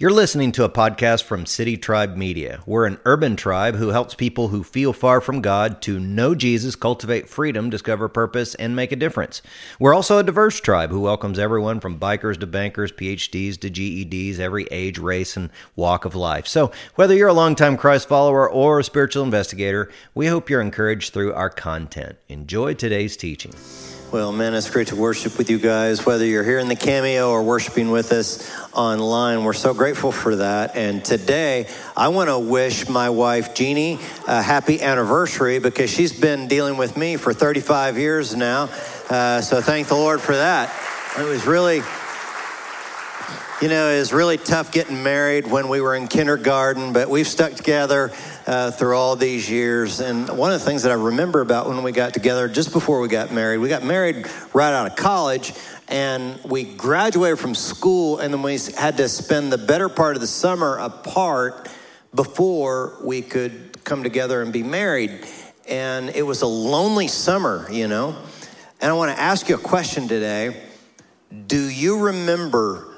You're listening to a podcast from City Tribe Media. We're an urban tribe who helps people who feel far from God to know Jesus, cultivate freedom, discover purpose, and make a difference. We're also a diverse tribe who welcomes everyone from bikers to bankers, PhDs to GEDs, every age, race, and walk of life. So, whether you're a longtime Christ follower or a spiritual investigator, we hope you're encouraged through our content. Enjoy today's teaching. Well, man, it's great to worship with you guys, whether you're here in the cameo or worshiping with us online. We're so grateful for that. And today, I want to wish my wife, Jeannie, a happy anniversary because she's been dealing with me for 35 years now. Uh, so thank the Lord for that. It was really. You know, it was really tough getting married when we were in kindergarten, but we've stuck together uh, through all these years. And one of the things that I remember about when we got together just before we got married, we got married right out of college, and we graduated from school, and then we had to spend the better part of the summer apart before we could come together and be married. And it was a lonely summer, you know. And I want to ask you a question today. Do you remember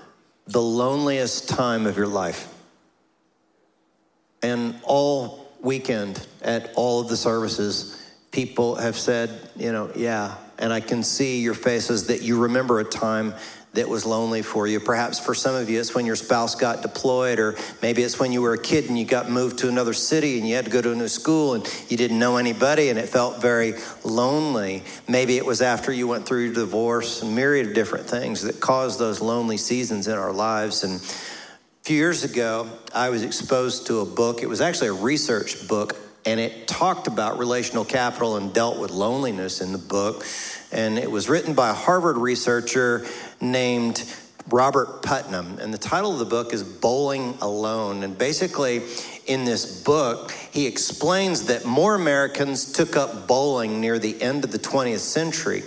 the loneliest time of your life? And all weekend at all of the services, people have said, you know, yeah. And I can see your faces that you remember a time that was lonely for you. Perhaps for some of you, it's when your spouse got deployed, or maybe it's when you were a kid and you got moved to another city and you had to go to a new school and you didn't know anybody and it felt very lonely. Maybe it was after you went through divorce, a myriad of different things that caused those lonely seasons in our lives. And a few years ago, I was exposed to a book. It was actually a research book, and it talked about relational capital and dealt with loneliness in the book. And it was written by a Harvard researcher named Robert Putnam. And the title of the book is Bowling Alone. And basically, in this book, he explains that more Americans took up bowling near the end of the 20th century.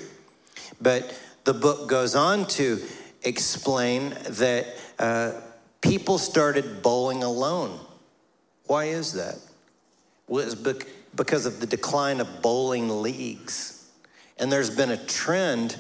But the book goes on to explain that uh, people started bowling alone. Why is that? It's because of the decline of bowling leagues. And there's been a trend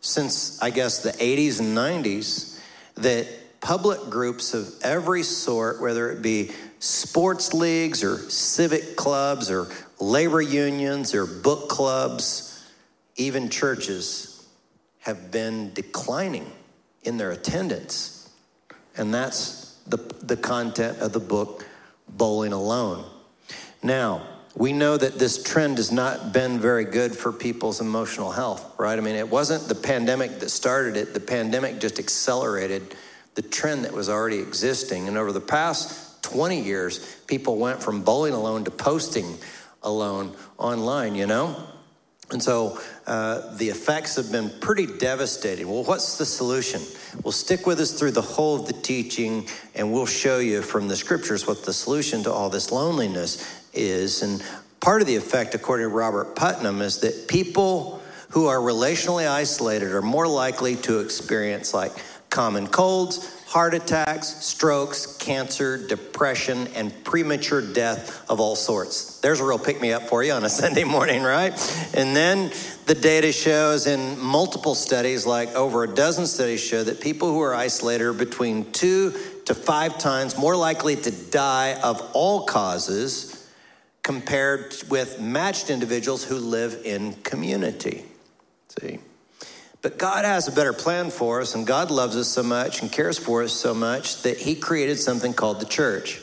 since, I guess, the 80s and 90s that public groups of every sort, whether it be sports leagues or civic clubs or labor unions or book clubs, even churches, have been declining in their attendance. And that's the, the content of the book, Bowling Alone. Now, we know that this trend has not been very good for people's emotional health, right? I mean, it wasn't the pandemic that started it, the pandemic just accelerated the trend that was already existing. And over the past 20 years, people went from bowling alone to posting alone online, you know? And so uh, the effects have been pretty devastating. Well, what's the solution? Well, stick with us through the whole of the teaching, and we'll show you from the scriptures what the solution to all this loneliness is. And part of the effect, according to Robert Putnam, is that people who are relationally isolated are more likely to experience like common colds, heart attacks, strokes, cancer, depression, and premature death of all sorts. There's a real pick me up for you on a Sunday morning, right? And then the data shows in multiple studies, like over a dozen studies, show that people who are isolated are between two to five times more likely to die of all causes compared with matched individuals who live in community. See? But God has a better plan for us, and God loves us so much and cares for us so much that He created something called the church,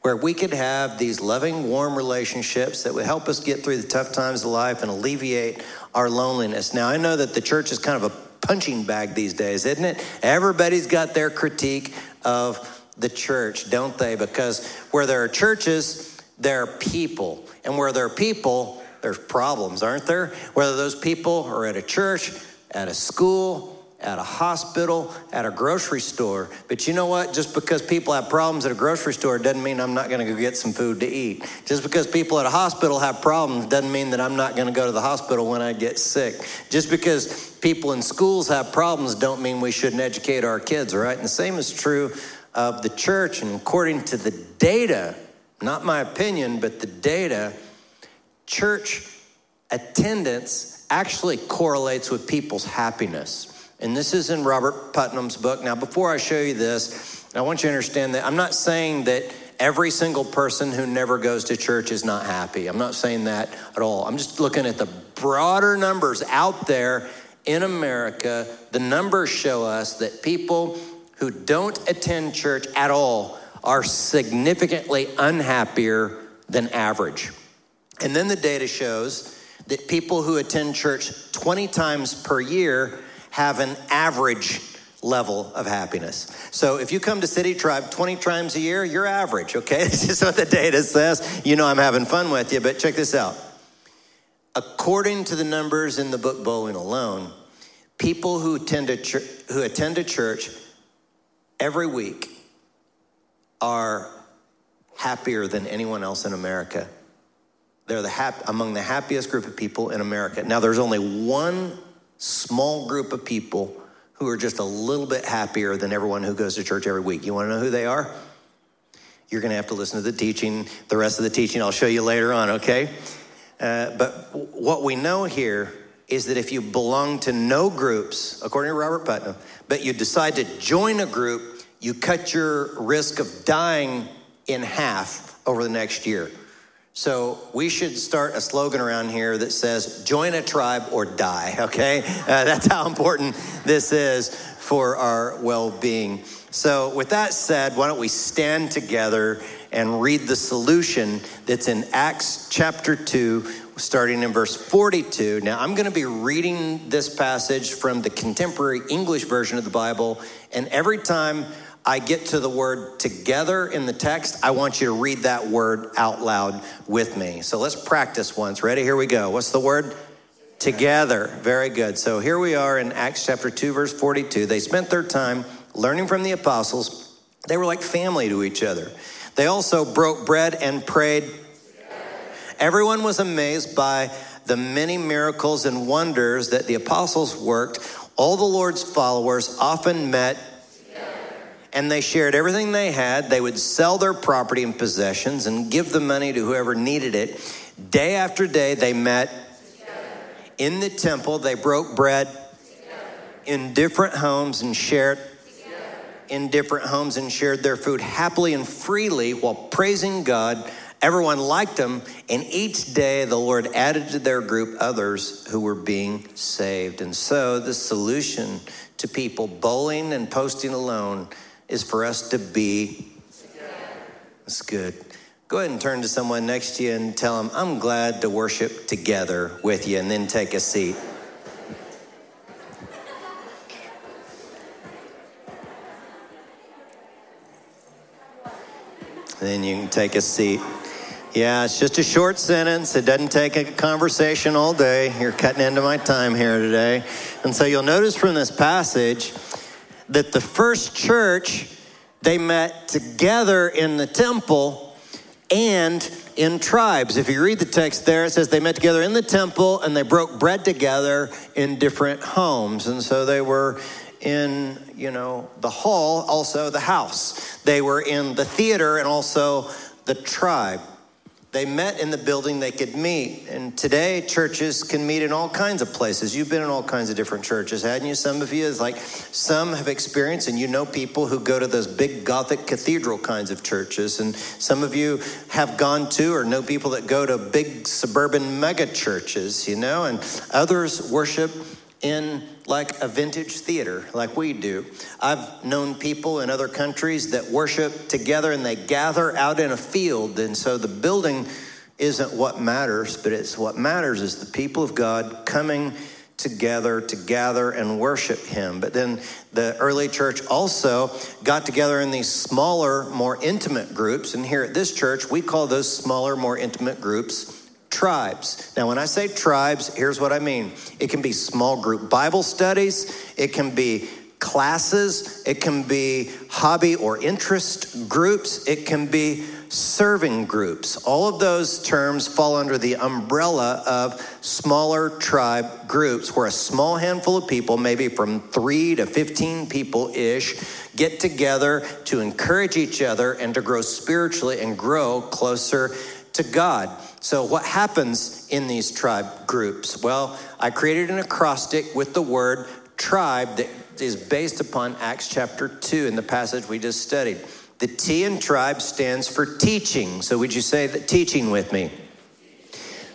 where we could have these loving, warm relationships that would help us get through the tough times of life and alleviate our loneliness. Now, I know that the church is kind of a punching bag these days, isn't it? Everybody's got their critique of the church, don't they? Because where there are churches, there are people. And where there are people, there's problems, aren't there? Whether those people are at a church, at a school, at a hospital, at a grocery store. But you know what? Just because people have problems at a grocery store doesn't mean I'm not going to go get some food to eat. Just because people at a hospital have problems doesn't mean that I'm not going to go to the hospital when I get sick. Just because people in schools have problems don't mean we shouldn't educate our kids, right? And the same is true of the church. And according to the data, not my opinion, but the data, church attendance actually correlates with people's happiness. And this is in Robert Putnam's book. Now, before I show you this, I want you to understand that I'm not saying that every single person who never goes to church is not happy. I'm not saying that at all. I'm just looking at the broader numbers out there in America. The numbers show us that people who don't attend church at all are significantly unhappier than average. And then the data shows that people who attend church 20 times per year have an average level of happiness. So if you come to City Tribe 20 times a year, you're average, okay? This is what the data says. You know I'm having fun with you, but check this out. According to the numbers in the book Bowling Alone, people who attend a, church, who attend a church every week are happier than anyone else in America. They're the hap- among the happiest group of people in America. Now, there's only one small group of people who are just a little bit happier than everyone who goes to church every week. You want to know who they are? You're going to have to listen to the teaching, the rest of the teaching I'll show you later on, okay? Uh, but what we know here is that if you belong to no groups, according to Robert Putnam, but you decide to join a group, you cut your risk of dying in half over the next year. So we should start a slogan around here that says, join a tribe or die, okay? Uh, that's how important this is for our well being. So, with that said, why don't we stand together and read the solution that's in Acts chapter 2, starting in verse 42. Now, I'm going to be reading this passage from the contemporary English version of the Bible, and every time I get to the word together in the text, I want you to read that word out loud with me. So let's practice once. Ready? Here we go. What's the word? Together. Very good. So here we are in Acts chapter 2, verse 42. They spent their time learning from the apostles. They were like family to each other. They also broke bread and prayed. Everyone was amazed by the many miracles and wonders that the apostles worked. All the Lord's followers often met and they shared everything they had. They would sell their property and possessions and give the money to whoever needed it. Day after day, they met in the temple. They broke bread in different homes and shared in different homes and shared their food happily and freely while praising God. Everyone liked them, and each day the Lord added to their group others who were being saved. And so, the solution to people bowling and posting alone is for us to be. That's good. Go ahead and turn to someone next to you and tell them, I'm glad to worship together with you, and then take a seat. then you can take a seat. Yeah, it's just a short sentence. It doesn't take a conversation all day. You're cutting into my time here today. And so you'll notice from this passage that the first church, they met together in the temple and in tribes. If you read the text there, it says they met together in the temple and they broke bread together in different homes. And so they were in, you know, the hall, also the house. They were in the theater and also the tribe. They met in the building they could meet. And today, churches can meet in all kinds of places. You've been in all kinds of different churches, hadn't you? Some of you, is like some have experienced, and you know people who go to those big Gothic cathedral kinds of churches. And some of you have gone to or know people that go to big suburban mega churches, you know, and others worship in like a vintage theater, like we do. I've known people in other countries that worship together and they gather out in a field. And so the building isn't what matters, but it's what matters is the people of God coming together to gather and worship him. But then the early church also got together in these smaller, more intimate groups. And here at this church, we call those smaller, more intimate groups tribes. Now, when I say tribes, here's what I mean it can be small group Bible studies, it can be classes, it can be hobby or interest groups, it can be serving groups. All of those terms fall under the umbrella of smaller tribe groups where a small handful of people, maybe from three to 15 people ish, get together to encourage each other and to grow spiritually and grow closer to God. So, what happens in these tribe groups? Well, I created an acrostic with the word tribe that is based upon Acts chapter 2 in the passage we just studied. The T in tribe stands for teaching. So would you say that teaching with me?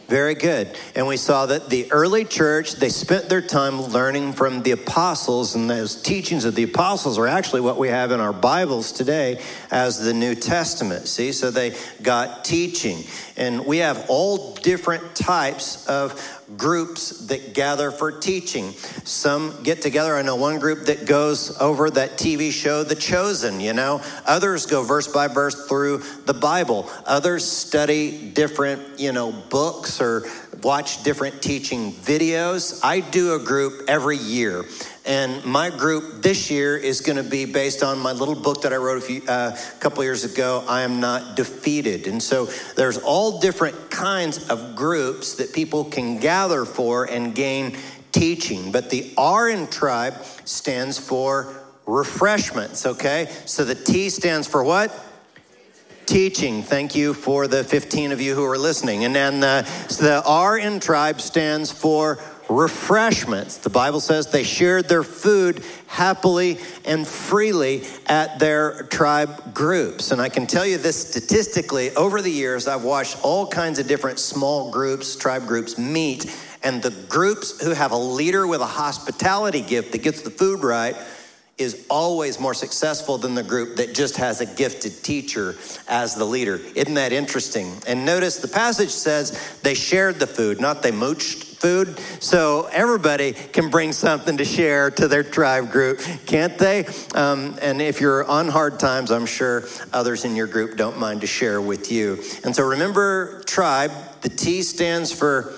Very good. And we saw that the early church, they spent their time learning from the apostles, and those teachings of the apostles are actually what we have in our Bibles today as the New Testament. See, so they got teaching. And we have all different types of groups that gather for teaching. Some get together. I know one group that goes over that TV show, The Chosen, you know. Others go verse by verse through the Bible. Others study different, you know, books or watch different teaching videos. I do a group every year. And my group this year is going to be based on my little book that I wrote a few, uh, couple years ago, I Am Not Defeated. And so there's all different kinds of groups that people can gather for and gain teaching. But the R in tribe stands for refreshments, okay? So the T stands for what? teaching. Thank you for the 15 of you who are listening. And then the, so the R in tribe stands for refreshments. The Bible says they shared their food happily and freely at their tribe groups. And I can tell you this statistically over the years, I've watched all kinds of different small groups, tribe groups meet. And the groups who have a leader with a hospitality gift that gets the food right is always more successful than the group that just has a gifted teacher as the leader. Isn't that interesting? And notice the passage says they shared the food, not they mooched food. So everybody can bring something to share to their tribe group, can't they? Um, and if you're on hard times, I'm sure others in your group don't mind to share with you. And so remember, tribe, the T stands for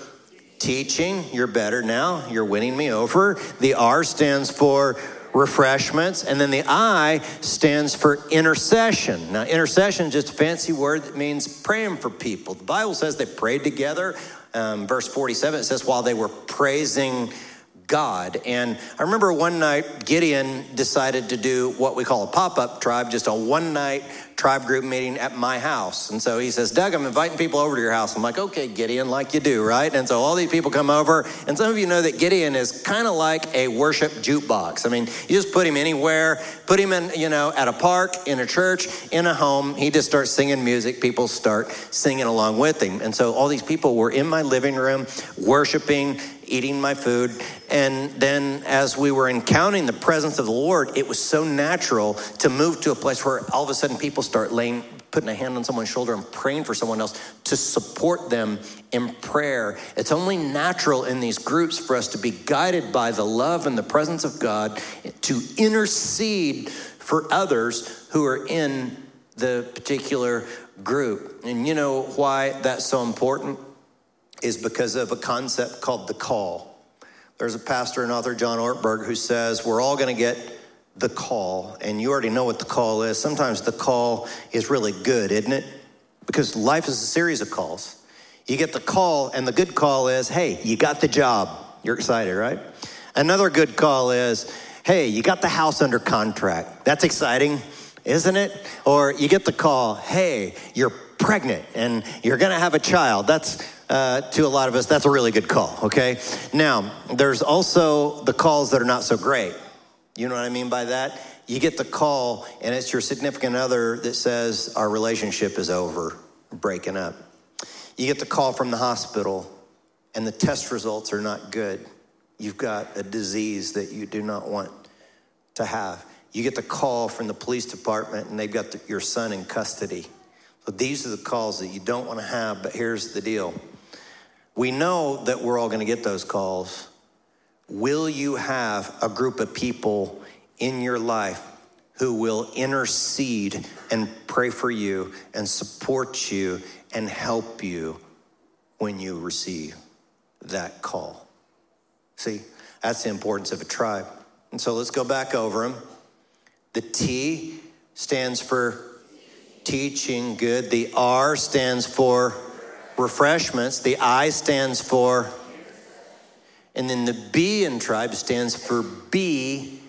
teaching. You're better now. You're winning me over. The R stands for refreshments. And then the I stands for intercession. Now, intercession is just a fancy word that means praying for people. The Bible says they prayed together. Um, verse 47, it says, while they were praising God. And I remember one night Gideon decided to do what we call a pop up tribe, just a one night tribe group meeting at my house. And so he says, Doug, I'm inviting people over to your house. I'm like, okay, Gideon, like you do, right? And so all these people come over. And some of you know that Gideon is kind of like a worship jukebox. I mean, you just put him anywhere, put him in, you know, at a park, in a church, in a home. He just starts singing music. People start singing along with him. And so all these people were in my living room worshiping eating my food. And then as we were encountering the presence of the Lord, it was so natural to move to a place where all of a sudden people start laying, putting a hand on someone's shoulder and praying for someone else to support them in prayer. It's only natural in these groups for us to be guided by the love and the presence of God to intercede for others who are in the particular group. And you know why that's so important? Is because of a concept called the call. There's a pastor and author, John Ortberg, who says we're all going to get the call, and you already know what the call is. Sometimes the call is really good, isn't it? Because life is a series of calls. You get the call, and the good call is, hey, you got the job. You're excited, right? Another good call is, hey, you got the house under contract. That's exciting, isn't it? Or you get the call, hey, you're pregnant and you're gonna have a child. That's uh, to a lot of us, that's a really good call, okay? Now, there's also the calls that are not so great. You know what I mean by that? You get the call, and it's your significant other that says, Our relationship is over, breaking up. You get the call from the hospital, and the test results are not good. You've got a disease that you do not want to have. You get the call from the police department, and they've got the, your son in custody. So these are the calls that you don't want to have, but here's the deal we know that we're all going to get those calls. Will you have a group of people in your life who will intercede and pray for you and support you and help you when you receive that call? See, that's the importance of a tribe. And so let's go back over them. The T stands for teaching good, the R stands for refreshments. The I stands for, and then the B in tribe stands for be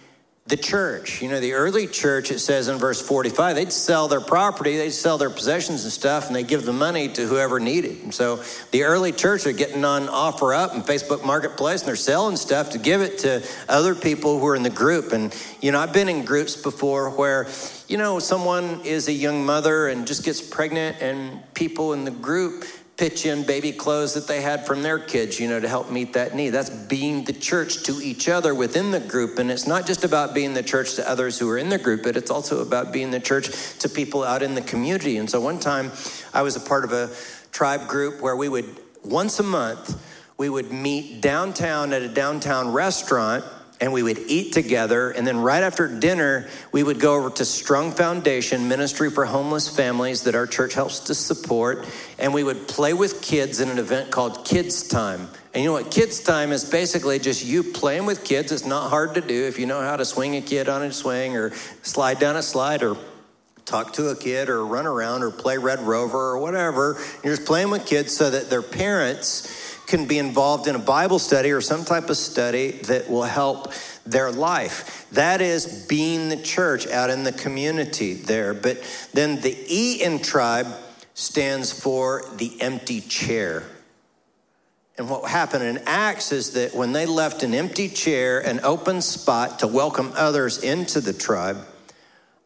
the church. You know, the early church, it says in verse 45, they'd sell their property, they'd sell their possessions and stuff, and they give the money to whoever needed. And so the early church are getting on OfferUp and Facebook Marketplace, and they're selling stuff to give it to other people who are in the group. And, you know, I've been in groups before where, you know, someone is a young mother and just gets pregnant, and people in the group pitch in baby clothes that they had from their kids, you know, to help meet that need. That's being the church to each other within the group. And it's not just about being the church to others who are in the group, but it's also about being the church to people out in the community. And so one time I was a part of a tribe group where we would, once a month, we would meet downtown at a downtown restaurant and we would eat together. And then right after dinner, we would go over to Strong Foundation Ministry for Homeless Families that our church helps to support. And we would play with kids in an event called Kids Time. And you know what? Kids Time is basically just you playing with kids. It's not hard to do if you know how to swing a kid on a swing or slide down a slide or talk to a kid or run around or play Red Rover or whatever. You're just playing with kids so that their parents can be involved in a Bible study or some type of study that will help their life. That is being the church out in the community there. But then the E in tribe stands for the empty chair. And what happened in Acts is that when they left an empty chair, an open spot to welcome others into the tribe,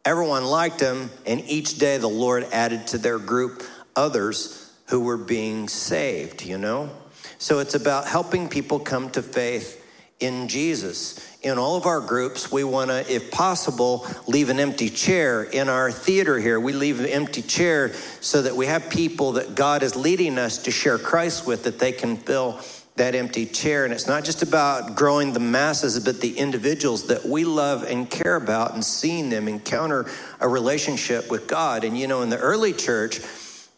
everyone liked them, and each day the Lord added to their group others who were being saved, you know? So it's about helping people come to faith in Jesus. In all of our groups, we want to, if possible, leave an empty chair. In our theater here, we leave an empty chair so that we have people that God is leading us to share Christ with, that they can fill that empty chair. And it's not just about growing the masses, but the individuals that we love and care about and seeing them encounter a relationship with God. And you know, in the early church,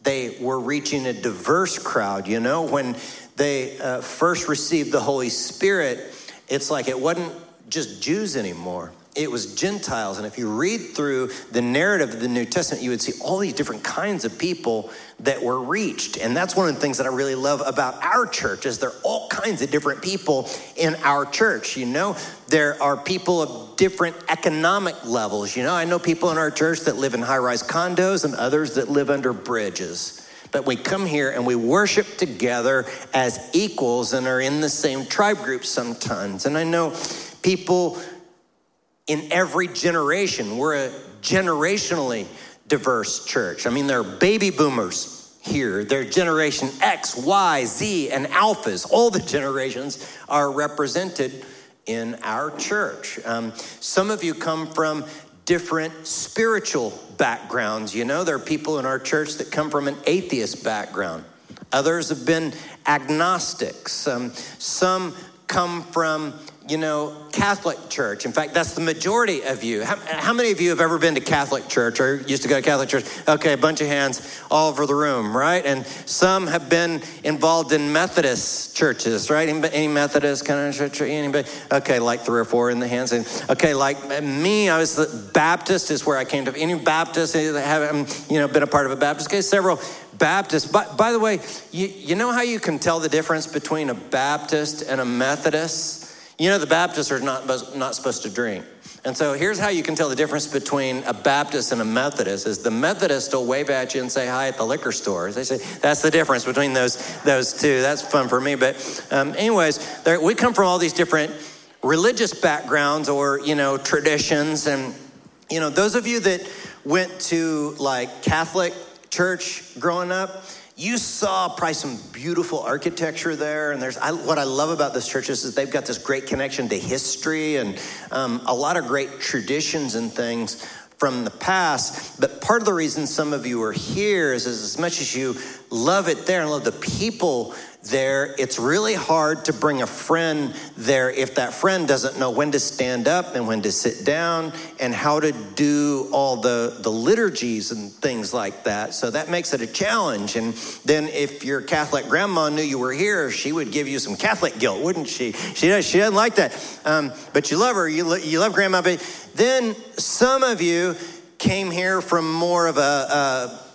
they were reaching a diverse crowd. You know, when they uh, first received the Holy Spirit, it's like it wasn't just Jews anymore. It was Gentiles. And if you read through the narrative of the New Testament, you would see all these different kinds of people that were reached. And that's one of the things that I really love about our church is there are all kinds of different people in our church. You know, there are people of different economic levels. You know, I know people in our church that live in high-rise condos and others that live under bridges but we come here and we worship together as equals and are in the same tribe group sometimes. And I know people in every generation, we're a generationally diverse church. I mean, there are baby boomers here, they're generation X, Y, Z, and alphas. All the generations are represented in our church. Um, some of you come from different spiritual backgrounds. You know, there are people in our church that come from an atheist background, others have been agnostics, um, some come from you know, Catholic church. In fact, that's the majority of you. How, how, many of you have ever been to Catholic church or used to go to Catholic church? Okay, a bunch of hands all over the room, right? And some have been involved in Methodist churches, right? Any, Methodist kind of church? Anybody? Okay, like three or four in the hands. And okay, like me, I was the Baptist is where I came to. Any Baptist have um, you know been a part of a Baptist? Okay, several Baptists. By, by the way, you, you know how you can tell the difference between a Baptist and a Methodist? You know, the Baptists are not, not supposed to drink. And so here's how you can tell the difference between a Baptist and a Methodist is the Methodist will wave at you and say hi at the liquor store. They say that's the difference between those those two. That's fun for me. But um, anyways, there, we come from all these different religious backgrounds or you know traditions, and you know those of you that went to like Catholic church growing up you saw probably some beautiful architecture there. And there's I, what I love about this church is, they've got this great connection to history and um, a lot of great traditions and things from the past. But part of the reason some of you are here is, is as much as you love it there and love the people there, it's really hard to bring a friend there if that friend doesn't know when to stand up and when to sit down and how to do all the, the liturgies and things like that. So that makes it a challenge. And then if your Catholic grandma knew you were here, she would give you some Catholic guilt, wouldn't she? She, does, she doesn't like that. Um, but you love her, you, lo- you love grandma. But then some of you came here from more of a, a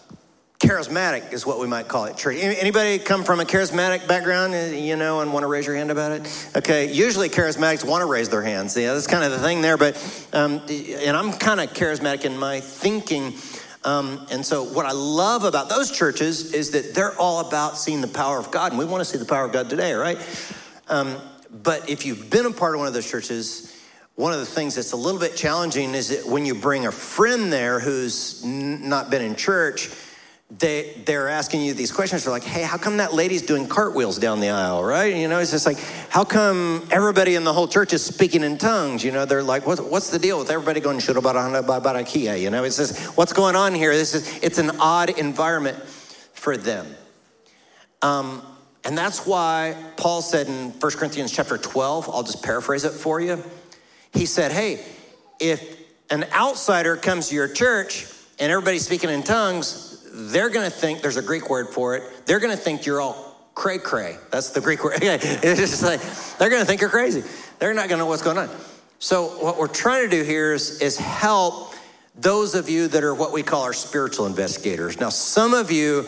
charismatic is what we might call it. Church. Anybody come from a charismatic background, uh, you know, and want to raise your hand about it? Okay, usually charismatics want to raise their hands. Yeah, that's kind of the thing there. But um, and I'm kind of charismatic in my thinking. Um, and so, what I love about those churches is that they're all about seeing the power of God, and we want to see the power of God today, right? Um, but if you've been a part of one of those churches, one of the things that's a little bit challenging is that when you bring a friend there who's n- not been in church, they, they're asking you these questions. They're like, hey, how come that lady's doing cartwheels down the aisle, right? You know, it's just like, how come everybody in the whole church is speaking in tongues? You know, they're like, what, what's the deal with everybody going shurabarakia? You know, it's just, what's going on here? This is, it's an odd environment for them. Um, and that's why Paul said in 1 Corinthians chapter 12, I'll just paraphrase it for you. He said, hey, if an outsider comes to your church and everybody's speaking in tongues, they're going to think there's a Greek word for it. They're going to think you're all cray cray. That's the Greek word. it's just like they're going to think you're crazy. They're not going to know what's going on. So what we're trying to do here is, is help those of you that are what we call our spiritual investigators. Now, some of you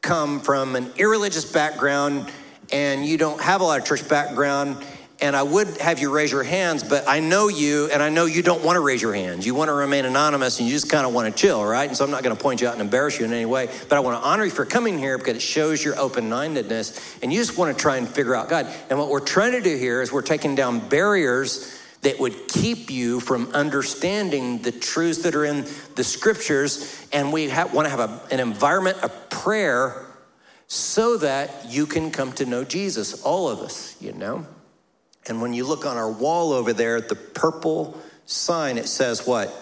come from an irreligious background and you don't have a lot of church background and I would have you raise your hands, but I know you, and I know you don't want to raise your hands. You want to remain anonymous, and you just kind of want to chill, right? And so I'm not going to point you out and embarrass you in any way, but I want to honor you for coming here because it shows your open mindedness, and you just want to try and figure out God. And what we're trying to do here is we're taking down barriers that would keep you from understanding the truths that are in the scriptures, and we have, want to have a, an environment of prayer so that you can come to know Jesus, all of us, you know? And when you look on our wall over there, the purple sign, it says what?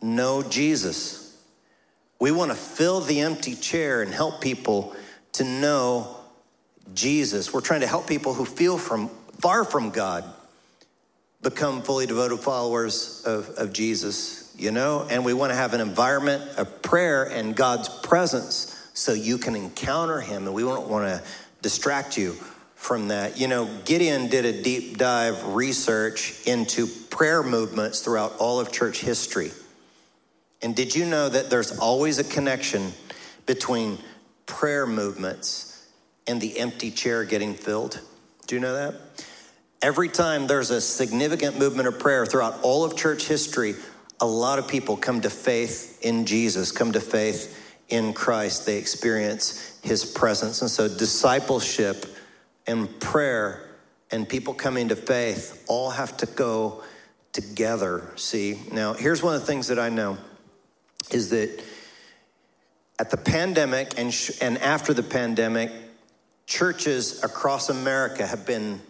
Know Jesus. We want to fill the empty chair and help people to know Jesus. We're trying to help people who feel from far from God become fully devoted followers of, of Jesus, you know? And we want to have an environment of prayer and God's presence so you can encounter Him. And we don't want to distract you from that. You know, Gideon did a deep dive research into prayer movements throughout all of church history. And did you know that there's always a connection between prayer movements and the empty chair getting filled? Do you know that? Every time there's a significant movement of prayer throughout all of church history, a lot of people come to faith in Jesus, come to faith in Christ. They experience his presence. And so, discipleship and prayer and people coming to faith all have to go together. See, now here's one of the things that I know is that at the pandemic and, sh- and after the pandemic, churches across America have been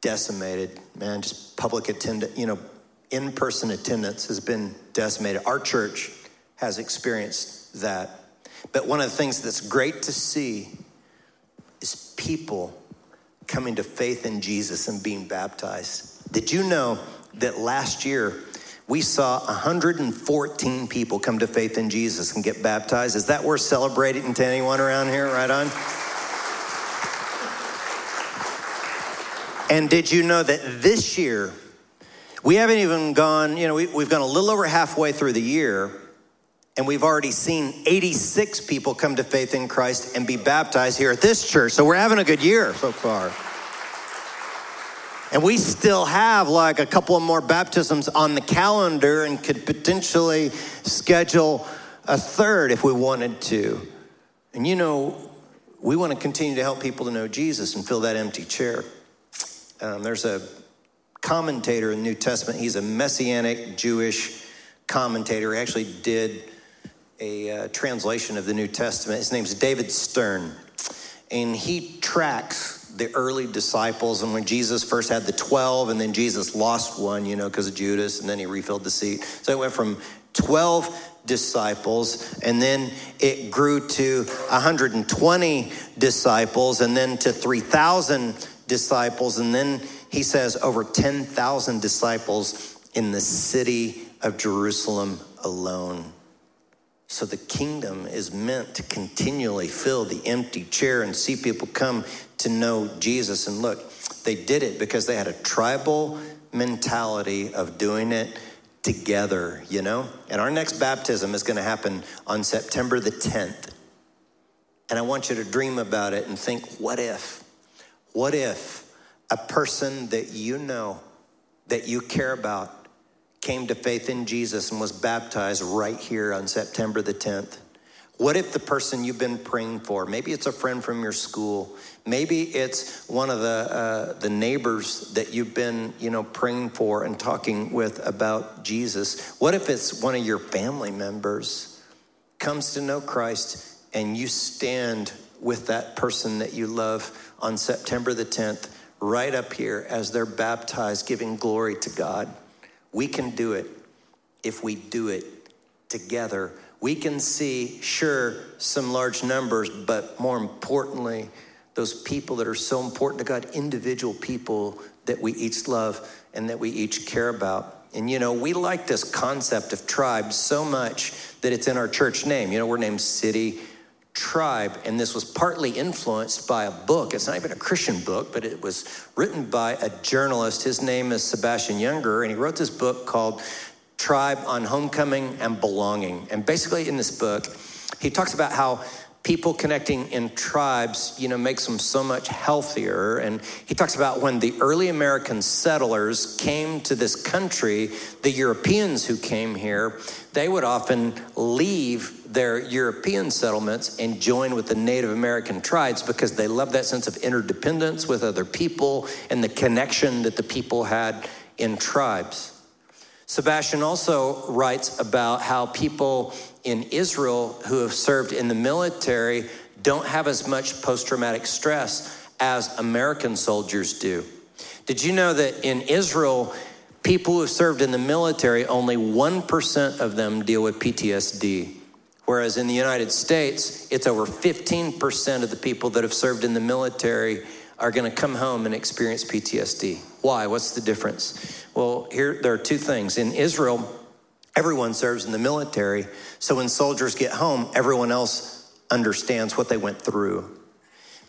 decimated. Man, just public attendance, you know, in person attendance has been decimated. Our church has experienced that. But one of the things that's great to see people coming to faith in Jesus and being baptized. Did you know that last year we saw 114 people come to faith in Jesus and get baptized? Is that worth celebrating to anyone around here? Right on. And did you know that this year, we haven't even gone, you know, we, have gone a little over halfway through the year, and we've already seen 86 people come to faith in Christ and be baptized here at this church. So we're having a good year so far. And we still have like a couple of more baptisms on the calendar and could potentially schedule a third if we wanted to. And you know, we want to continue to help people to know Jesus and fill that empty chair. Um, there's a commentator in the New Testament, he's a messianic Jewish commentator. He actually did a uh, translation of the New Testament. His name's David Stern. And he tracks the early disciples and when Jesus first had the 12 and then Jesus lost one, you know, because of Judas and then he refilled the seat. So it went from 12 disciples and then it grew to 120 disciples and then to 3,000 disciples and then he says over 10,000 disciples in the city of Jerusalem alone. So the kingdom is meant to continually fill the empty chair and see people come to know Jesus. And look, they did it because they had a tribal mentality of doing it together, you know? And our next baptism is going to happen on September the 10th. And I want you to dream about it and think, what if? What if a person that you know, that you care about, came to faith in Jesus and was baptized right here on September the 10th? What if the person you've been praying for, maybe it's a friend from your school, maybe it's one of the uh, the neighbors that you've been, you know, praying for and talking with about Jesus. What if it's one of your family members comes to know Christ and you stand with that person that you love on September the 10th, right up here as they're baptized, giving glory to God? We can do it if we do it together we can see, sure, some large numbers, but more importantly, those people that are so important to God, individual people that we each love and that we each care about. And you know, we like this concept of tribes so much that it's in our church name. You know, we're named City Tribe, and this was partly influenced by a book. It's not even a Christian book, but it was written by a journalist. His name is Sebastian Junger, and he wrote this book called tribe on homecoming and belonging. And basically, in this book, he talks about how people connecting in tribes, you know, makes them so much healthier. And he talks about when the early American settlers came to this country, the Europeans who came here, they would often leave their European settlements and join with the Native American tribes because they loved that sense of interdependence with other people and the connection that the people had in tribes. Sebastian also writes about how people in Israel who have served in the military don't have as much post traumatic stress as American soldiers do. Did you know that in Israel, people who have served in the military, only 1% of them deal with PTSD? Whereas in the United States, it's over 15% of the people that have served in the military are going to come home and experience PTSD. Why? What's the difference? Well, here there are two things. In Israel, everyone serves in the military, so when soldiers get home, everyone else understands what they went through.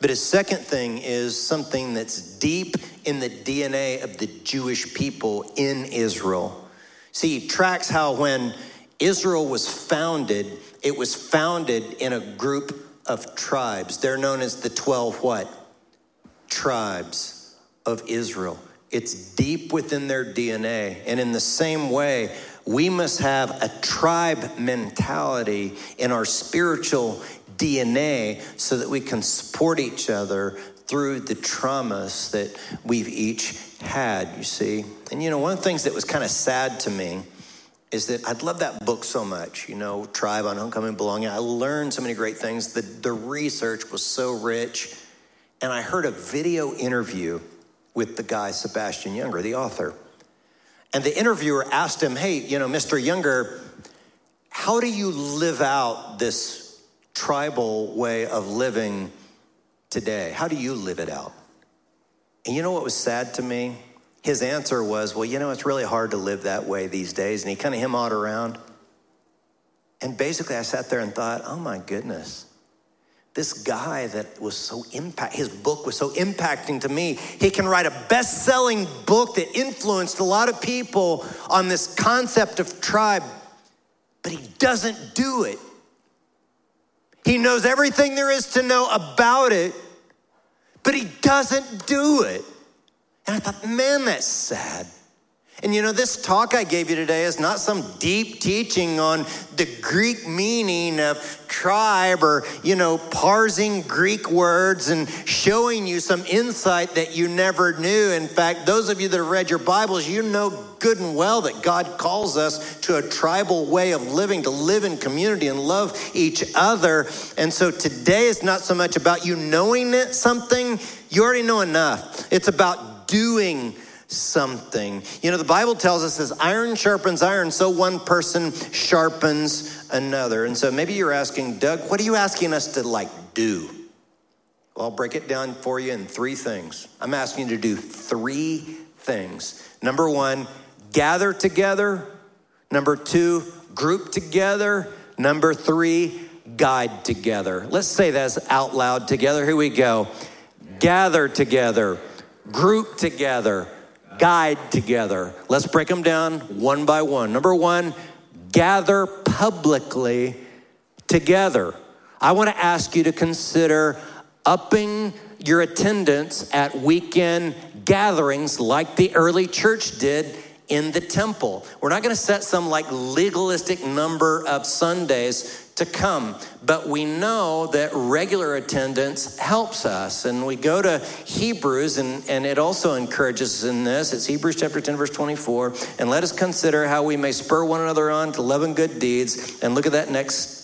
But his second thing is something that's deep in the DNA of the Jewish people in Israel. See, tracks how when Israel was founded, it was founded in a group of tribes. They're known as the 12 what? tribes of Israel. It's deep within their DNA. And in the same way, we must have a tribe mentality in our spiritual DNA so that we can support each other through the traumas that we've each had, you see. And you know, one of the things that was kind of sad to me is that I'd love that book so much, you know, Tribe on Homecoming Belonging. I learned so many great things. The, the research was so rich and I heard a video interview with the guy, Sebastian Younger, the author. And the interviewer asked him, Hey, you know, Mr. Younger, how do you live out this tribal way of living today? How do you live it out? And you know what was sad to me? His answer was, Well, you know, it's really hard to live that way these days. And he kind of him out around. And basically, I sat there and thought, Oh my goodness this guy that was so impact his book was so impacting to me he can write a best-selling book that influenced a lot of people on this concept of tribe but he doesn't do it he knows everything there is to know about it but he doesn't do it and i thought man that's sad and you know, this talk I gave you today is not some deep teaching on the Greek meaning of tribe or, you know, parsing Greek words and showing you some insight that you never knew. In fact, those of you that have read your Bibles, you know good and well that God calls us to a tribal way of living, to live in community and love each other. And so today is not so much about you knowing it, something, you already know enough. It's about doing something. You know, the Bible tells us as iron sharpens iron, so one person sharpens another. And so maybe you're asking, Doug, what are you asking us to like do? Well, I'll break it down for you in three things. I'm asking you to do three things. Number one, gather together. Number two, group together. Number three, guide together. Let's say that out loud together. Here we go. Gather together, group together, guide together. Let's break them down one by one. Number one, gather publicly together. I want to ask you to consider upping your attendance at weekend gatherings like the early church did in the temple. We're not going to set some like legalistic number of Sundays to come, but we know that regular attendance helps us. And we go to Hebrews, and, and it also encourages us in this. It's Hebrews chapter 10, verse 24. And let us consider how we may spur one another on to love and good deeds. And look at that next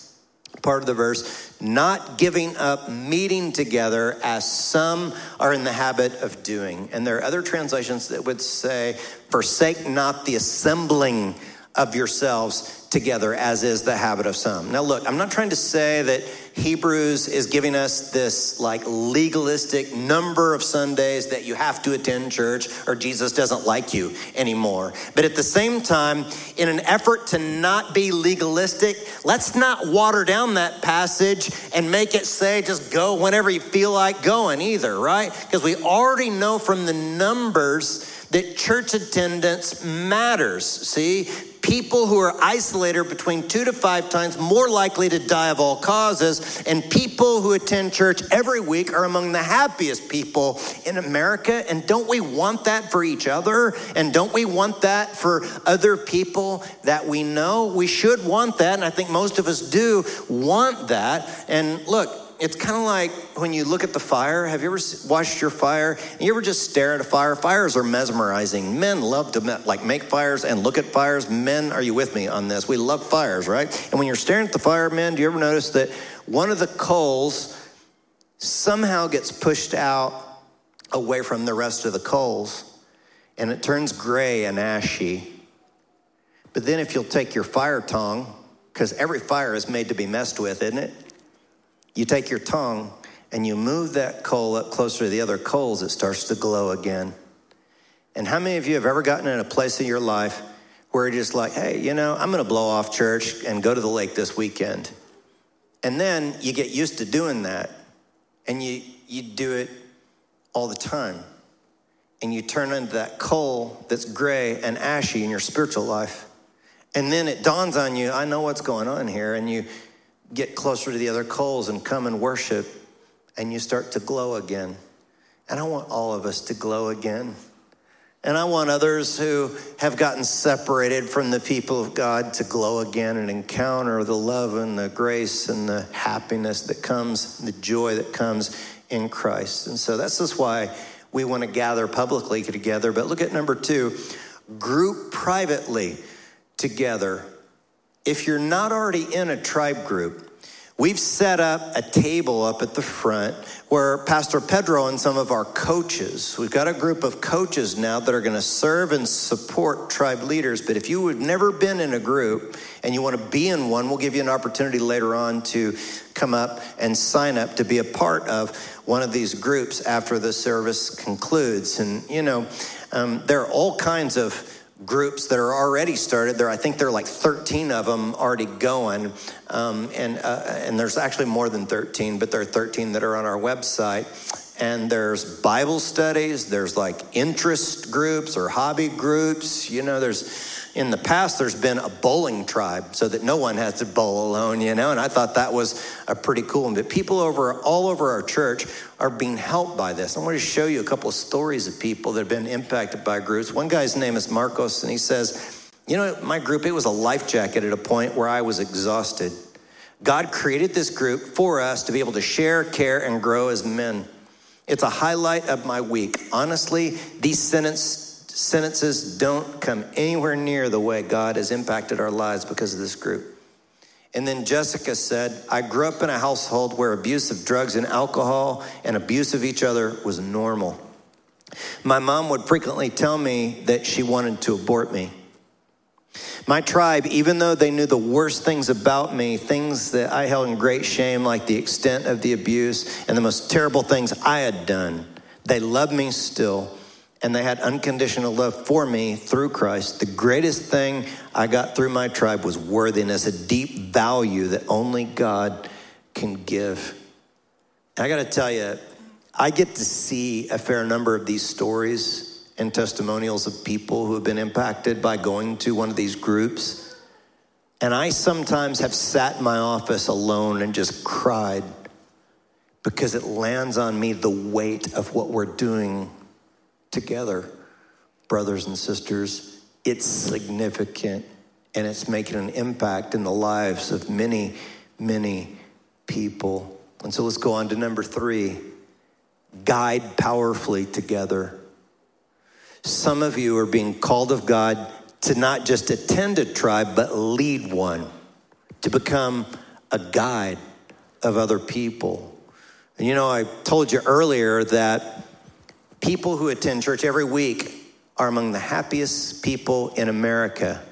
part of the verse not giving up meeting together as some are in the habit of doing. And there are other translations that would say, forsake not the assembling of yourselves together, as is the habit of some. Now, look, I'm not trying to say that Hebrews is giving us this like legalistic number of Sundays that you have to attend church or Jesus doesn't like you anymore. But at the same time, in an effort to not be legalistic, let's not water down that passage and make it say just go whenever you feel like going either, right? Because we already know from the numbers that church attendance matters. See, people who are isolated between two to five times more likely to die of all causes, and people who attend church every week are among the happiest people in America. And don't we want that for each other? And don't we want that for other people that we know? We should want that, and I think most of us do want that. And look, it's kind of like when you look at the fire. Have you ever watched your fire? You ever just stare at a fire? Fires are mesmerizing. Men love to like make fires and look at fires. Men, are you with me on this? We love fires, right? And when you're staring at the fire, men, do you ever notice that one of the coals somehow gets pushed out away from the rest of the coals and it turns gray and ashy? But then if you'll take your fire tongue, because every fire is made to be messed with, isn't it? You take your tongue and you move that coal up closer to the other coals, it starts to glow again. And how many of you have ever gotten in a place in your life where you're just like, hey, you know, I'm going to blow off church and go to the lake this weekend? And then you get used to doing that and you, you do it all the time. And you turn into that coal that's gray and ashy in your spiritual life. And then it dawns on you, I know what's going on here. And you, get closer to the other coals and come and worship, and you start to glow again. And I want all of us to glow again. And I want others who have gotten separated from the people of God to glow again and encounter the love and the grace and the happiness that comes, the joy that comes in Christ. And so that's just why we want to gather publicly together. But look at number two group privately together if you're not already in a tribe group, We've set up a table up at the front where Pastor Pedro and some of our coaches, we've got a group of coaches now that are going to serve and support tribe leaders. But if you have never been in a group and you want to be in one, we'll give you an opportunity later on to come up and sign up to be a part of one of these groups after the service concludes. And, you know, um, there are all kinds of groups that are already started. There, I think there are like 13 of them already going, um, and uh, and there's actually more than 13, but there are 13 that are on our website. And there's Bible studies. There's like interest groups or hobby groups. You know, there's in the past there's been a bowling tribe so that no one has to bowl alone you know and i thought that was a pretty cool one. But people over all over our church are being helped by this. I want to show you a couple of stories of people that have been impacted by groups. One guy's name is marcos and he says you know my group it was a life jacket at a point where i was exhausted. God created this group for us to be able to share care and grow as men. It's a highlight of my week. Honestly these sentences sentences don't come anywhere near the way God has impacted our lives because of this group. And then Jessica said, I grew up in a household where abuse of drugs and alcohol and abuse of each other was normal. My mom would frequently tell me that she wanted to abort me. My tribe, even though they knew the worst things about me, things that I held in great shame, like the extent of the abuse and the most terrible things I had done, they loved me still and they had unconditional love for me through Christ. The greatest thing I got through my tribe was worthiness, a deep value that only God can give. And I got to tell you, I get to see a fair number of these stories and testimonials of people who have been impacted by going to one of these groups. And I sometimes have sat in my office alone and just cried because it lands on me the weight of what we're doing together, brothers and sisters. It's significant and it's making an impact in the lives of many, many people. And so let's go on to number three guide powerfully together. Some of you are being called of God to not just attend a tribe, but lead one, to become a guide of other people. And you know, I told you earlier that people who attend church every week are among the happiest people in America.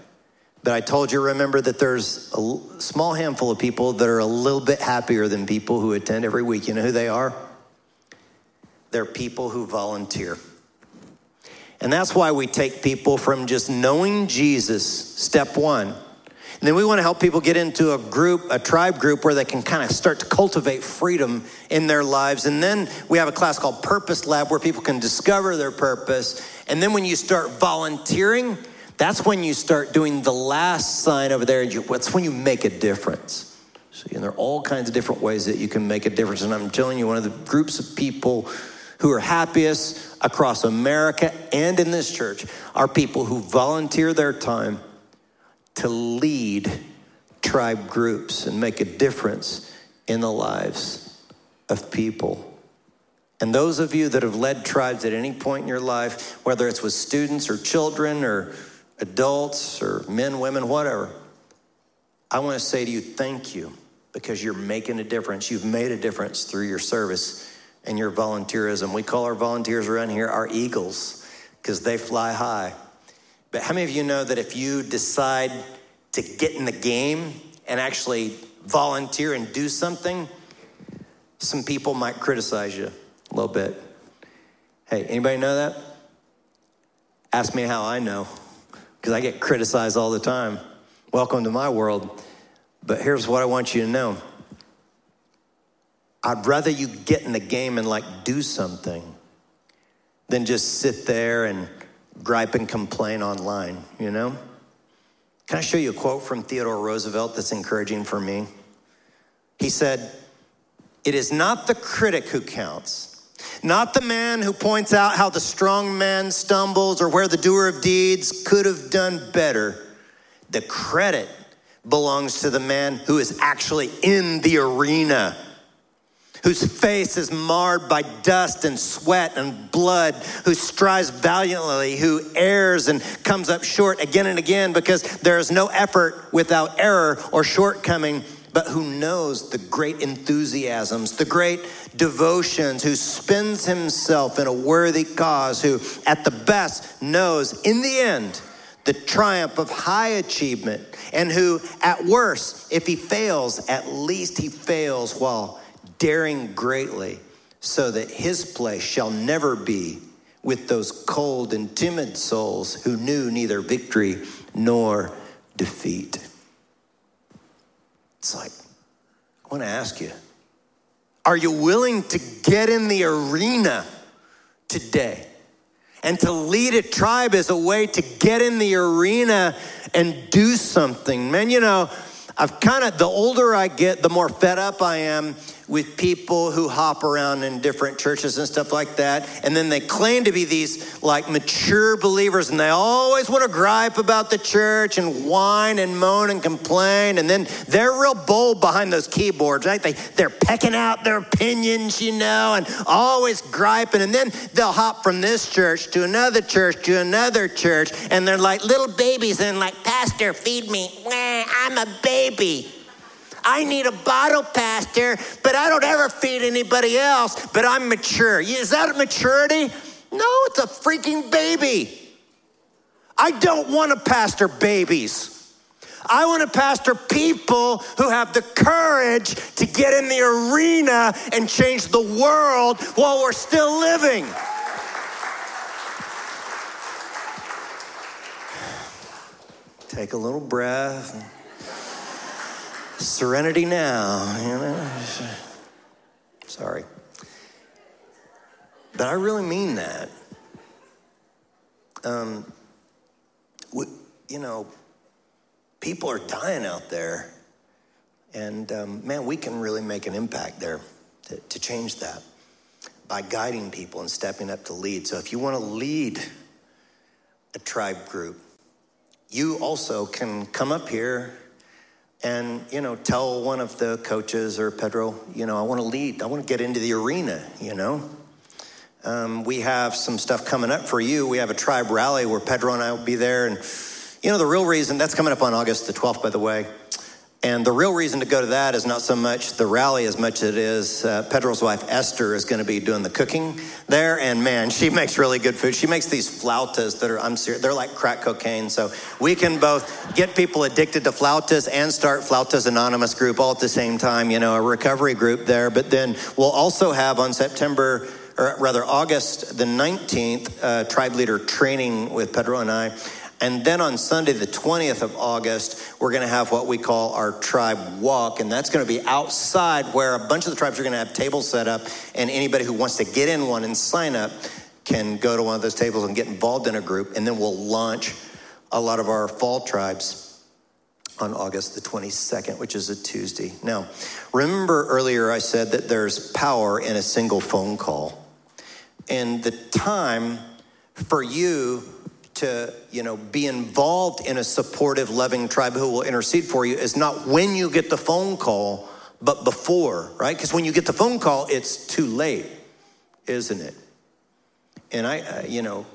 But I told you, remember that there's a small handful of people that are a little bit happier than people who attend every week. You know who they are? They're people who volunteer. And that's why we take people from just knowing Jesus, step one. And then we want to help people get into a group, a tribe group, where they can kind of start to cultivate freedom in their lives. And then we have a class called Purpose Lab where people can discover their purpose. And then when you start volunteering, that's when you start doing the last sign over there. That's when you make a difference. See, and there are all kinds of different ways that you can make a difference. And I'm telling you, one of the groups of people who are happiest across America and in this church are people who volunteer their time to lead tribe groups and make a difference in the lives of people. And those of you that have led tribes at any point in your life, whether it's with students or children or adults or men, women, whatever, I want to say to you, thank you because you're making a difference. You've made a difference through your service and your volunteerism. We call our volunteers around here our eagles because they fly high. But how many of you know that if you decide to get in the game and actually volunteer and do something, some people might criticize you a little bit. Hey, anybody know that? Ask me how I know, because I get criticized all the time. Welcome to my world. But here's what I want you to know I'd rather you get in the game and like do something than just sit there and gripe and complain online, you know? Can I show you a quote from Theodore Roosevelt that's encouraging for me? He said, It is not the critic who counts, not the man who points out how the strong man stumbles or where the doer of deeds could have done better. The credit belongs to the man who is actually in the arena whose face is marred by dust and sweat and blood, who strives valiantly, who errs and comes up short again and again because there is no effort without error or shortcoming, but who knows the great enthusiasms, the great devotions, who spends himself in a worthy cause, who at the best knows in the end the triumph of high achievement, and who at worst, if he fails, at least he fails while daring greatly, so that his place shall never be with those cold and timid souls who knew neither victory nor defeat. It's like, I want to ask you are you willing to get in the arena today? And to lead a tribe is a way to get in the arena and do something. Man, you know, I've kind of, the older I get, the more fed up I am with people who hop around in different churches and stuff like that. And then they claim to be these like mature believers and they always want to gripe about the church and whine and moan and complain. And then they're real bold behind those keyboards, right? They, they're pecking out their opinions, you know, and always griping. And then they'll hop from this church to another church to another church. And they're like little babies and like, Pastor, feed me. I'm a baby. I need a bottle, Pastor, but I don't ever feed anybody else, but I'm mature. Is that maturity? No, it's a freaking baby. I don't want to pastor babies. I want to pastor people who have the courage to get in the arena and change the world while we're still living. Take a little breath serenity now, you know. Sorry. But I really mean that. Um, you know, people are dying out there. And um, man, we can really make an impact there to, to change that by guiding people and stepping up to lead. So if you want to lead a tribe group, you also can come up here and you know tell one of the coaches or pedro you know i want to lead. I want to get into the arena you know? Um, we have some stuff coming up for you. We have a tribe rally where pedro and i will be there and you know the real reason that's coming up on august the 12th by the way and the real reason to go to that is not so much the rally as much as it is uh, Pedro's wife Esther is going to be doing the cooking there. And man, she makes really good food. She makes these flautas that are, I'm serious, they're like crack cocaine. So we can both get people addicted to flautas and start Flautas Anonymous group all at the same time, you know, a recovery group there. But then we'll also have on September, or rather August the 19th, uh, tribe leader training with Pedro and I. And then on Sunday, the 20th of August, we're going to have what we call our tribe walk. And that's going to be outside where a bunch of the tribes are going to have tables set up. And anybody who wants to get in one and sign up can go to one of those tables and get involved in a group. And then we'll launch a lot of our fall tribes on August the 22nd, which is a Tuesday. Now, remember earlier I said that there's power in a single phone call. And the time for you to you know be involved in a supportive loving tribe who will intercede for you is not when you get the phone call but before right? Because when you get the phone call it's too late isn't it? And i uh, you know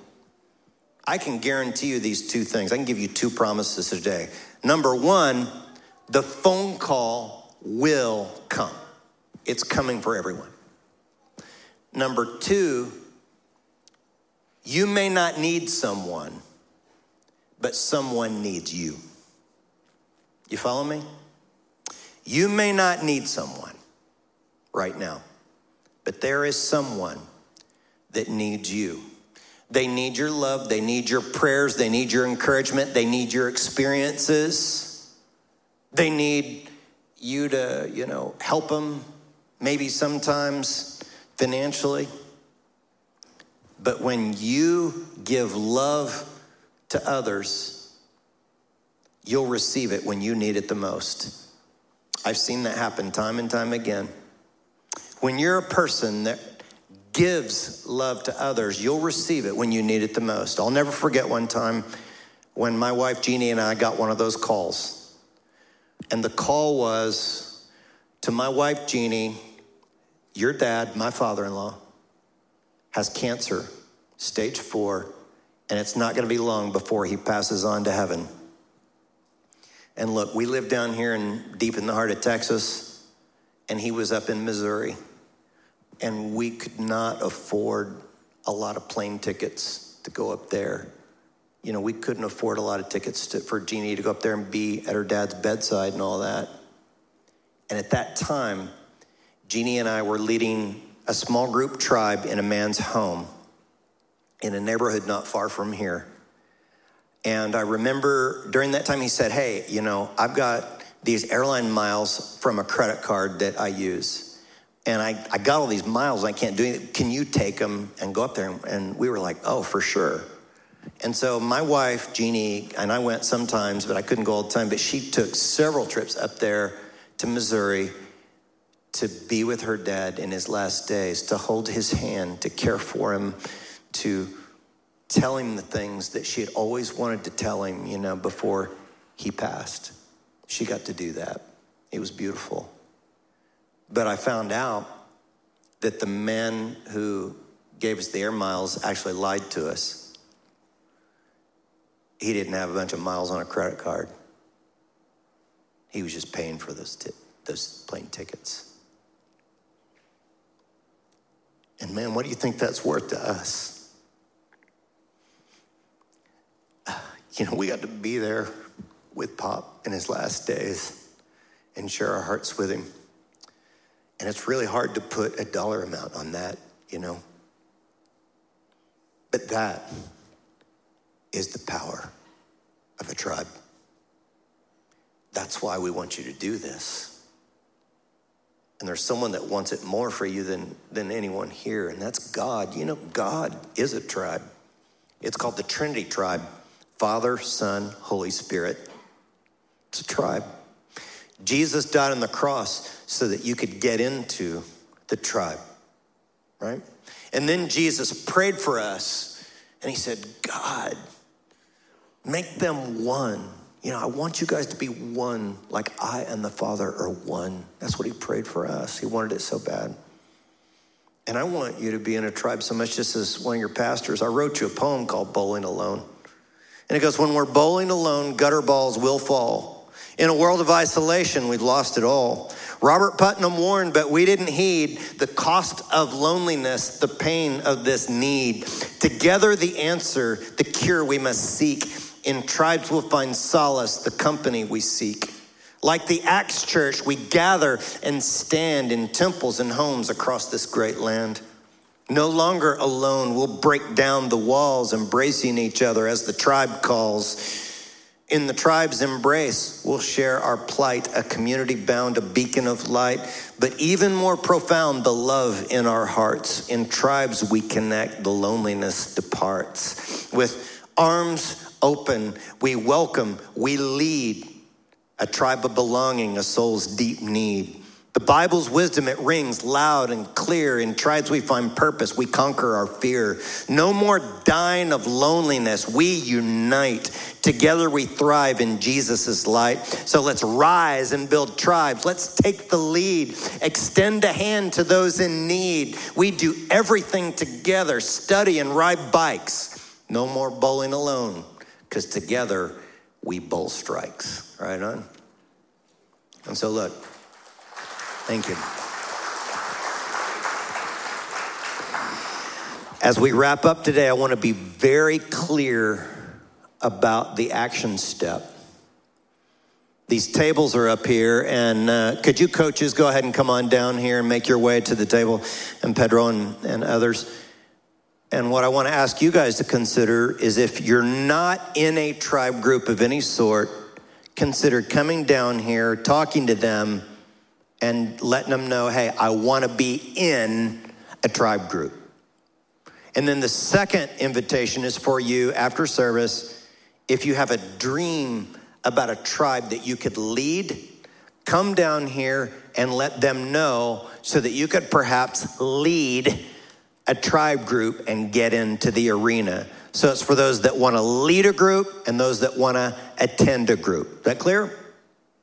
i can guarantee you these two things. I can give you two promises today. Number one the phone call will come. It's coming for everyone. Number two you may not need someone, but someone needs you. You follow me? You may not need someone right now, but there is someone that needs you. They need your love, they need your prayers, they need your encouragement, they need your experiences. They need you to, you know, help them maybe sometimes financially. But when you give love to others, you'll receive it when you need it the most. I've seen that happen time and time again. When you're a person that gives love to others, you'll receive it when you need it the most. I'll never forget one time when my wife Jeannie and I got one of those calls. And the call was to my wife Jeannie, your dad, my father in law, has cancer, stage four, and it's not going to be long before he passes on to heaven. And look, we live down here in deep in the heart of Texas, and he was up in Missouri, and we could not afford a lot of plane tickets to go up there. You know, we couldn't afford a lot of tickets to, for Jeannie to go up there and be at her dad's bedside and all that. And at that time, Jeannie and I were leading a small group tribe in a man's home in a neighborhood not far from here. And I remember during that time, he said, Hey, you know, I've got these airline miles from a credit card that I use. And I, I got all these miles, I can't do anything. Can you take them and go up there? And we were like, Oh, for sure. And so my wife, Jeannie, and I went sometimes, but I couldn't go all the time, but she took several trips up there to Missouri to be with her dad in his last days, to hold his hand, to care for him, to tell him the things that she had always wanted to tell him, you know, before he passed. She got to do that. It was beautiful. But I found out that the man who gave us the air miles actually lied to us. He didn't have a bunch of miles on a credit card. He was just paying for those, t- those plane tickets. And man, what do you think that's worth to us? You know, we got to be there with Pop in his last days and share our hearts with him. And it's really hard to put a dollar amount on that, you know. But that is the power of a tribe. That's why we want you to do this. And there's someone that wants it more for you than, than anyone here, and that's God. You know, God is a tribe. It's called the Trinity tribe Father, Son, Holy Spirit. It's a tribe. Jesus died on the cross so that you could get into the tribe, right? And then Jesus prayed for us and he said, God, make them one. You know, I want you guys to be one like I and the Father are one. That's what he prayed for us. He wanted it so bad. And I want you to be in a tribe so much, just as one of your pastors. I wrote you a poem called Bowling Alone. And it goes, When we're bowling alone, gutter balls will fall. In a world of isolation, we've lost it all. Robert Putnam warned, but we didn't heed the cost of loneliness, the pain of this need. Together, the answer, the cure we must seek. In tribes, we'll find solace, the company we seek. Like the Acts church, we gather and stand in temples and homes across this great land. No longer alone, we'll break down the walls, embracing each other as the tribe calls. In the tribe's embrace, we'll share our plight, a community bound, a beacon of light. But even more profound, the love in our hearts. In tribes, we connect, the loneliness departs. With arms open, we welcome, we lead a tribe of belonging, a soul's deep need. The Bible's wisdom, it rings loud and clear. In tribes, we find purpose. We conquer our fear. No more dying of loneliness. We unite. Together, we thrive in Jesus' light. So let's rise and build tribes. Let's take the lead. Extend a hand to those in need. We do everything together study and ride bikes. No more bowling alone, because together we bowl strikes. Right on? And so, look. Thank you. As we wrap up today, I want to be very clear about the action step. These tables are up here, and uh, could you coaches go ahead and come on down here and make your way to the table, and Pedro and, and others? And what I want to ask you guys to consider is if you're not in a tribe group of any sort, consider coming down here, talking to them, and letting them know, hey, I want to be in a tribe group. And then the second invitation is for you after service. If you have a dream about a tribe that you could lead, come down here and let them know so that you could perhaps lead a tribe group and get into the arena. So it's for those that want to lead a group and those that want to attend a group. Is that clear?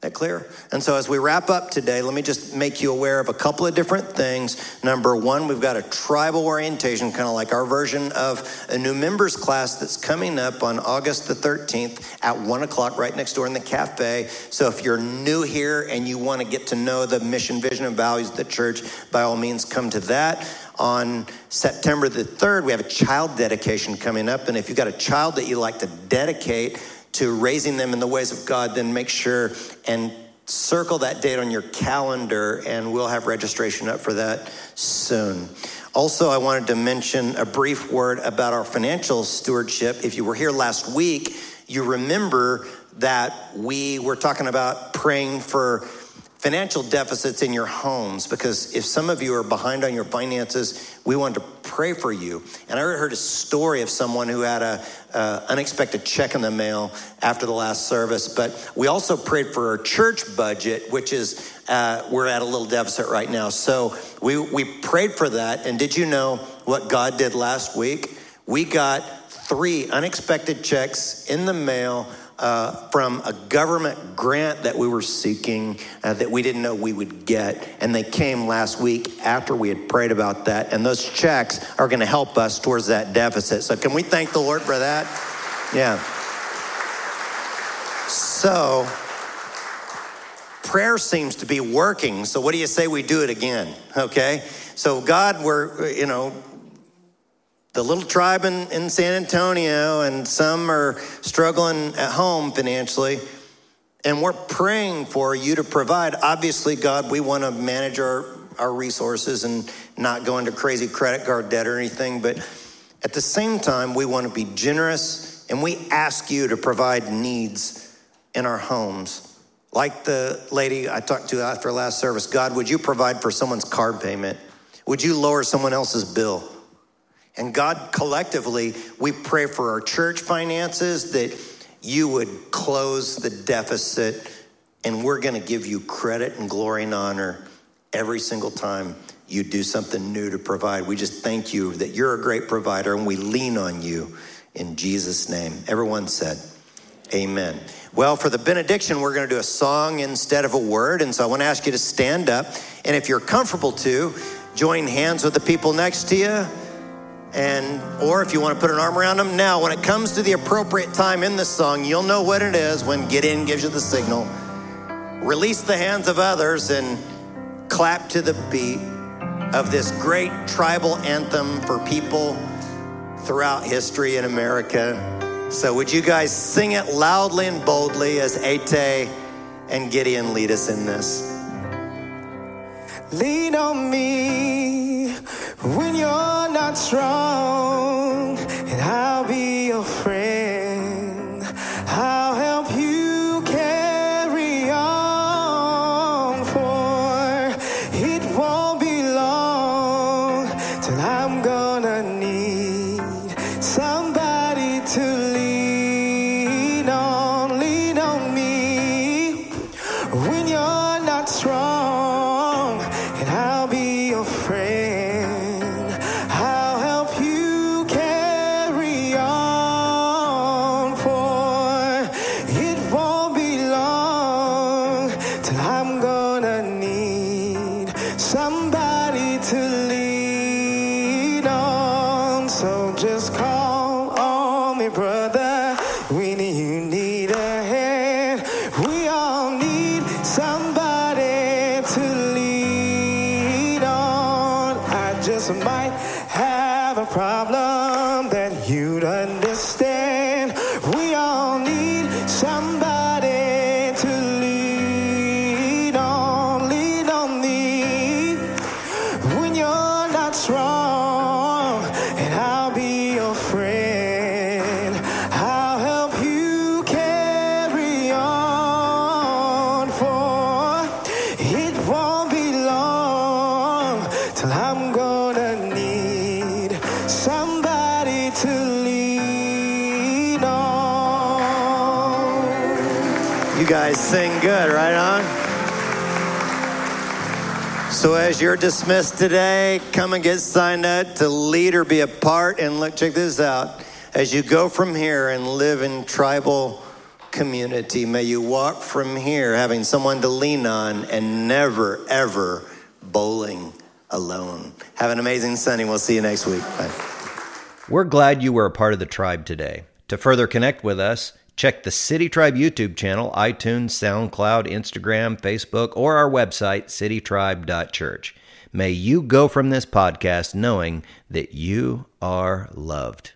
That clear? And so, as we wrap up today, let me just make you aware of a couple of different things. Number one, we've got a tribal orientation, kind of like our version of a new members class that's coming up on August the 13th at one o'clock, right next door in the cafe. So, if you're new here and you want to get to know the mission, vision, and values of the church, by all means, come to that. On September the 3rd, we have a child dedication coming up. And if you've got a child that you like to dedicate, to raising them in the ways of God, then make sure and circle that date on your calendar, and we'll have registration up for that soon. Also, I wanted to mention a brief word about our financial stewardship. If you were here last week, you remember that we were talking about praying for financial deficits in your homes because if some of you are behind on your finances, we want to pray for you. And I heard a story of someone who had a uh, unexpected check in the mail after the last service. But we also prayed for our church budget, which is uh, we're at a little deficit right now. So we we prayed for that. And did you know what God did last week? We got three unexpected checks in the mail uh, from a government grant that we were seeking uh, that we didn't know we would get. And they came last week after we had prayed about that. And those checks are going to help us towards that deficit. So, can we thank the Lord for that? Yeah. So, prayer seems to be working. So, what do you say we do it again? Okay. So, God, we're, you know, the little tribe in, in San Antonio, and some are struggling at home financially. And we're praying for you to provide. Obviously, God, we want to manage our, our resources and not go into crazy credit card debt or anything. But at the same time, we want to be generous and we ask you to provide needs in our homes. Like the lady I talked to after last service God, would you provide for someone's card payment? Would you lower someone else's bill? And God, collectively, we pray for our church finances that you would close the deficit, and we're going to give you credit and glory and honor every single time you do something new to provide. We just thank you that you're a great provider, and we lean on you in Jesus' name. Everyone said, Amen. Well, for the benediction, we're going to do a song instead of a word. And so I want to ask you to stand up. And if you're comfortable to, join hands with the people next to you. And, or if you want to put an arm around them. Now, when it comes to the appropriate time in the song, you'll know what it is when Gideon gives you the signal. Release the hands of others and clap to the beat of this great tribal anthem for people throughout history in America. So, would you guys sing it loudly and boldly as Ate and Gideon lead us in this? Lean on me when you're not strong, and I'll be your friend. I'm gonna As you're dismissed today, come and get signed up to lead or be a part. And look, check this out. As you go from here and live in tribal community, may you walk from here having someone to lean on and never, ever bowling alone. Have an amazing Sunday. We'll see you next week. Bye. We're glad you were a part of the tribe today. To further connect with us, check the City Tribe YouTube channel, iTunes, SoundCloud, Instagram, Facebook, or our website, citytribe.church. May you go from this podcast knowing that you are loved.